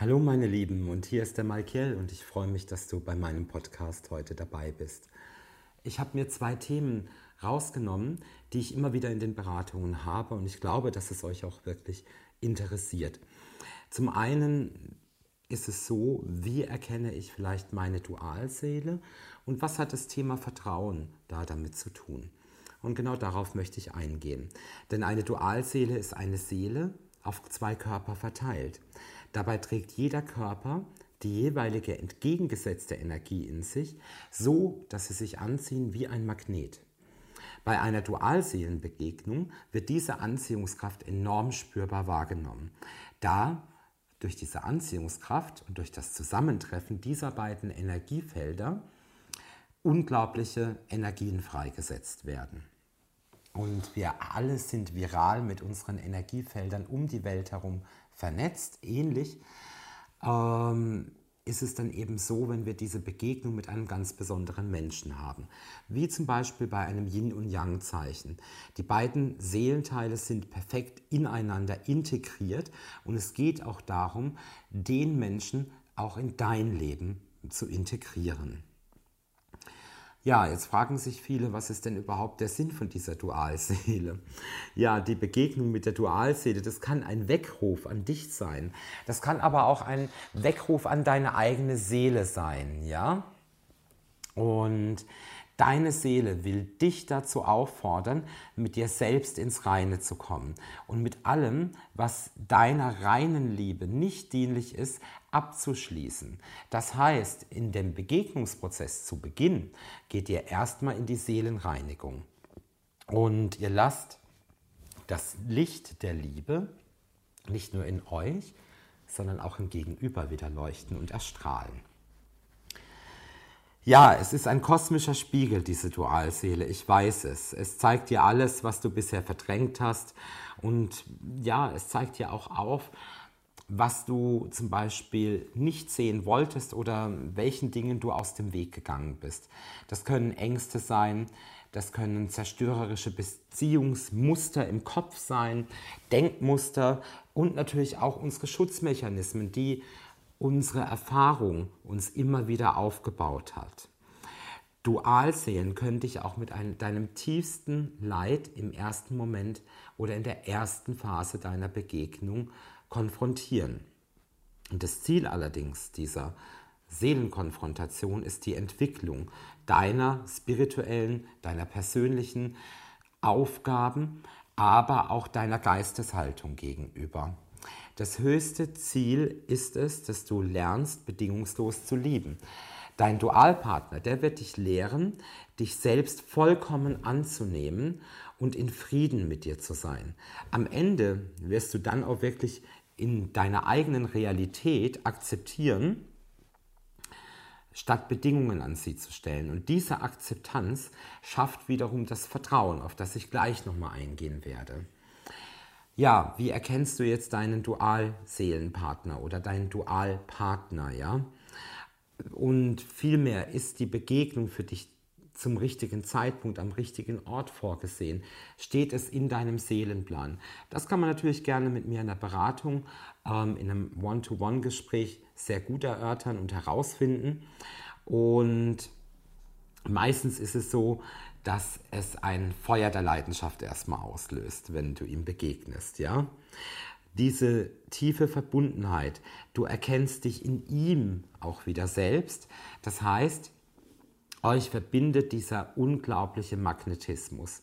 Hallo meine Lieben und hier ist der Malkiel und ich freue mich, dass du bei meinem Podcast heute dabei bist. Ich habe mir zwei Themen rausgenommen, die ich immer wieder in den Beratungen habe und ich glaube, dass es euch auch wirklich interessiert. Zum einen ist es so, wie erkenne ich vielleicht meine Dualseele und was hat das Thema Vertrauen da damit zu tun? Und genau darauf möchte ich eingehen. Denn eine Dualseele ist eine Seele auf zwei Körper verteilt. Dabei trägt jeder Körper die jeweilige entgegengesetzte Energie in sich, so dass sie sich anziehen wie ein Magnet. Bei einer Dualseelenbegegnung wird diese Anziehungskraft enorm spürbar wahrgenommen, da durch diese Anziehungskraft und durch das Zusammentreffen dieser beiden Energiefelder unglaubliche Energien freigesetzt werden. Und wir alle sind viral mit unseren Energiefeldern um die Welt herum vernetzt. Ähnlich ähm, ist es dann eben so, wenn wir diese Begegnung mit einem ganz besonderen Menschen haben. Wie zum Beispiel bei einem Yin- und Yang-Zeichen. Die beiden Seelenteile sind perfekt ineinander integriert und es geht auch darum, den Menschen auch in dein Leben zu integrieren. Ja, jetzt fragen sich viele, was ist denn überhaupt der Sinn von dieser Dualseele? Ja, die Begegnung mit der Dualseele, das kann ein Weckruf an dich sein. Das kann aber auch ein Weckruf an deine eigene Seele sein, ja? Und Deine Seele will dich dazu auffordern, mit dir selbst ins Reine zu kommen und mit allem, was deiner reinen Liebe nicht dienlich ist, abzuschließen. Das heißt, in dem Begegnungsprozess zu Beginn geht ihr erstmal in die Seelenreinigung und ihr lasst das Licht der Liebe nicht nur in euch, sondern auch im Gegenüber wieder leuchten und erstrahlen. Ja, es ist ein kosmischer Spiegel, diese Dualseele. Ich weiß es. Es zeigt dir alles, was du bisher verdrängt hast. Und ja, es zeigt dir auch auf, was du zum Beispiel nicht sehen wolltest oder welchen Dingen du aus dem Weg gegangen bist. Das können Ängste sein, das können zerstörerische Beziehungsmuster im Kopf sein, Denkmuster und natürlich auch unsere Schutzmechanismen, die unsere Erfahrung uns immer wieder aufgebaut hat. Dualseelen können dich auch mit einem, deinem tiefsten Leid im ersten Moment oder in der ersten Phase deiner Begegnung konfrontieren. Und das Ziel allerdings dieser Seelenkonfrontation ist die Entwicklung deiner spirituellen, deiner persönlichen Aufgaben, aber auch deiner Geisteshaltung gegenüber. Das höchste Ziel ist es, dass du lernst, bedingungslos zu lieben. Dein Dualpartner, der wird dich lehren, dich selbst vollkommen anzunehmen und in Frieden mit dir zu sein. Am Ende wirst du dann auch wirklich in deiner eigenen Realität akzeptieren, statt Bedingungen an sie zu stellen. Und diese Akzeptanz schafft wiederum das Vertrauen, auf das ich gleich nochmal eingehen werde. Ja, wie erkennst du jetzt deinen Dualseelenpartner oder deinen Dualpartner, ja? Und vielmehr ist die Begegnung für dich zum richtigen Zeitpunkt am richtigen Ort vorgesehen? Steht es in deinem Seelenplan? Das kann man natürlich gerne mit mir in der Beratung, ähm, in einem One-to-One-Gespräch sehr gut erörtern und herausfinden. Und meistens ist es so, dass es ein Feuer der Leidenschaft erstmal auslöst, wenn du ihm begegnest, ja? Diese tiefe Verbundenheit, du erkennst dich in ihm auch wieder selbst. Das heißt, euch verbindet dieser unglaubliche Magnetismus.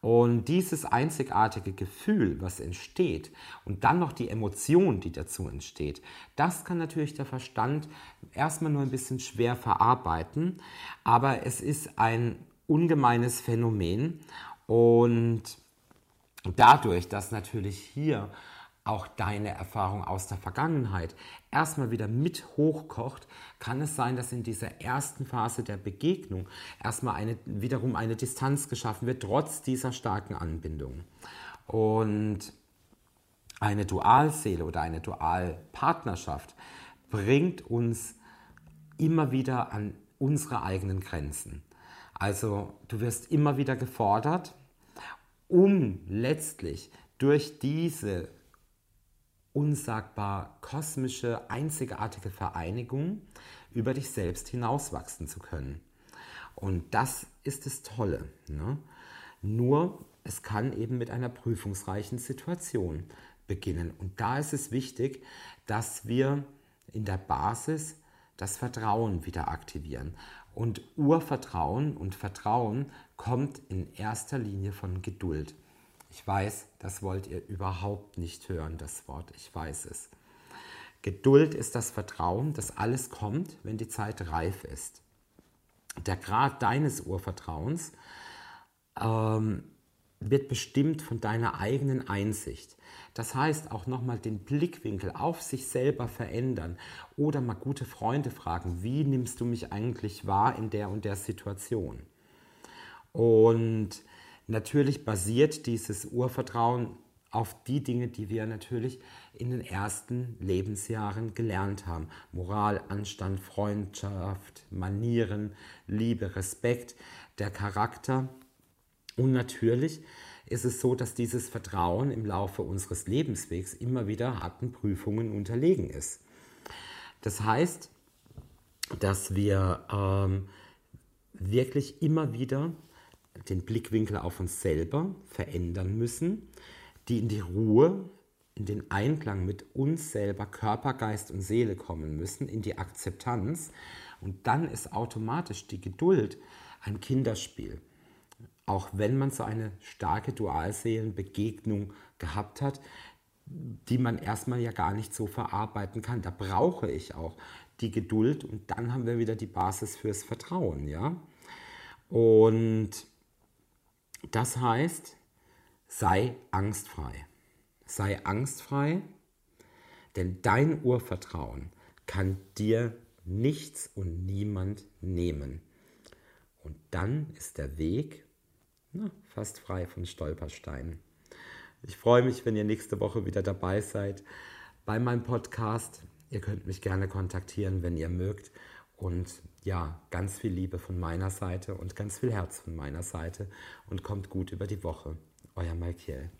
Und dieses einzigartige Gefühl, was entsteht, und dann noch die Emotion, die dazu entsteht, das kann natürlich der Verstand erstmal nur ein bisschen schwer verarbeiten, aber es ist ein ungemeines Phänomen und dadurch, dass natürlich hier auch deine Erfahrung aus der Vergangenheit erstmal wieder mit hochkocht, kann es sein, dass in dieser ersten Phase der Begegnung erstmal eine, wiederum eine Distanz geschaffen wird, trotz dieser starken Anbindung. Und eine Dualseele oder eine Dualpartnerschaft bringt uns immer wieder an unsere eigenen Grenzen. Also du wirst immer wieder gefordert, um letztlich durch diese unsagbar kosmische, einzigartige Vereinigung über dich selbst hinauswachsen zu können. Und das ist das Tolle. Ne? Nur, es kann eben mit einer prüfungsreichen Situation beginnen. Und da ist es wichtig, dass wir in der Basis das Vertrauen wieder aktivieren. Und Urvertrauen und Vertrauen kommt in erster Linie von Geduld. Ich weiß, das wollt ihr überhaupt nicht hören, das Wort, ich weiß es. Geduld ist das Vertrauen, dass alles kommt, wenn die Zeit reif ist. Der Grad deines Urvertrauens ähm, wird bestimmt von deiner eigenen Einsicht. Das heißt auch nochmal den Blickwinkel auf sich selber verändern oder mal gute Freunde fragen, wie nimmst du mich eigentlich wahr in der und der Situation? Und natürlich basiert dieses Urvertrauen auf die Dinge, die wir natürlich in den ersten Lebensjahren gelernt haben. Moral, Anstand, Freundschaft, Manieren, Liebe, Respekt, der Charakter und natürlich ist es so, dass dieses Vertrauen im Laufe unseres Lebenswegs immer wieder harten Prüfungen unterlegen ist. Das heißt, dass wir ähm, wirklich immer wieder den Blickwinkel auf uns selber verändern müssen, die in die Ruhe, in den Einklang mit uns selber, Körper, Geist und Seele kommen müssen, in die Akzeptanz. Und dann ist automatisch die Geduld ein Kinderspiel auch wenn man so eine starke Dualseelenbegegnung gehabt hat, die man erstmal ja gar nicht so verarbeiten kann. Da brauche ich auch die Geduld und dann haben wir wieder die Basis fürs Vertrauen, ja? Und das heißt, sei angstfrei. Sei angstfrei, denn dein Urvertrauen kann dir nichts und niemand nehmen. Und dann ist der Weg na, fast frei von Stolpersteinen. Ich freue mich, wenn ihr nächste Woche wieder dabei seid bei meinem Podcast. Ihr könnt mich gerne kontaktieren, wenn ihr mögt. Und ja, ganz viel Liebe von meiner Seite und ganz viel Herz von meiner Seite. Und kommt gut über die Woche. Euer Malkiel.